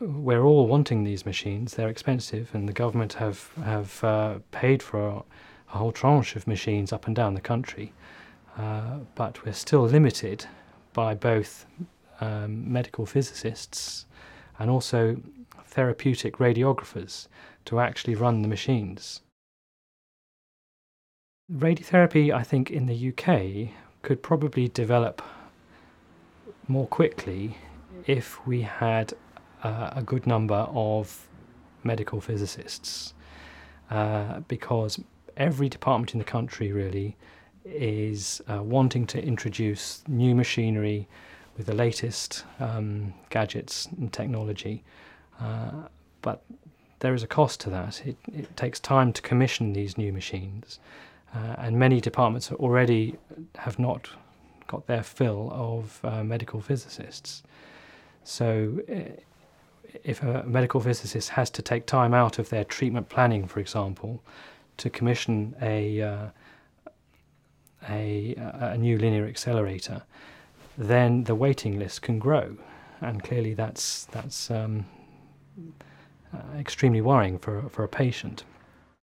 we're all wanting these machines. They're expensive, and the government have have uh, paid for a, whole tranche of machines up and down the country. Uh, but we're still limited by both um, medical physicists and also therapeutic radiographers to actually run the machines. Radiotherapy, I think, in the UK could probably develop more quickly if we had uh, a good number of medical physicists, uh, because every department in the country really is uh, wanting to introduce new machinery with the latest um, gadgets and technology. Uh, but there is a cost to that. It, it, takes time to commission these new machines, uh, and many departments already have not got their fill of uh, medical physicists. So, uh, if a medical physicist has to take time out of their treatment planning, for example, to commission a uh, a, a new linear accelerator, then the waiting list can grow, and clearly that's that's um, uh, extremely worrying for for a patient.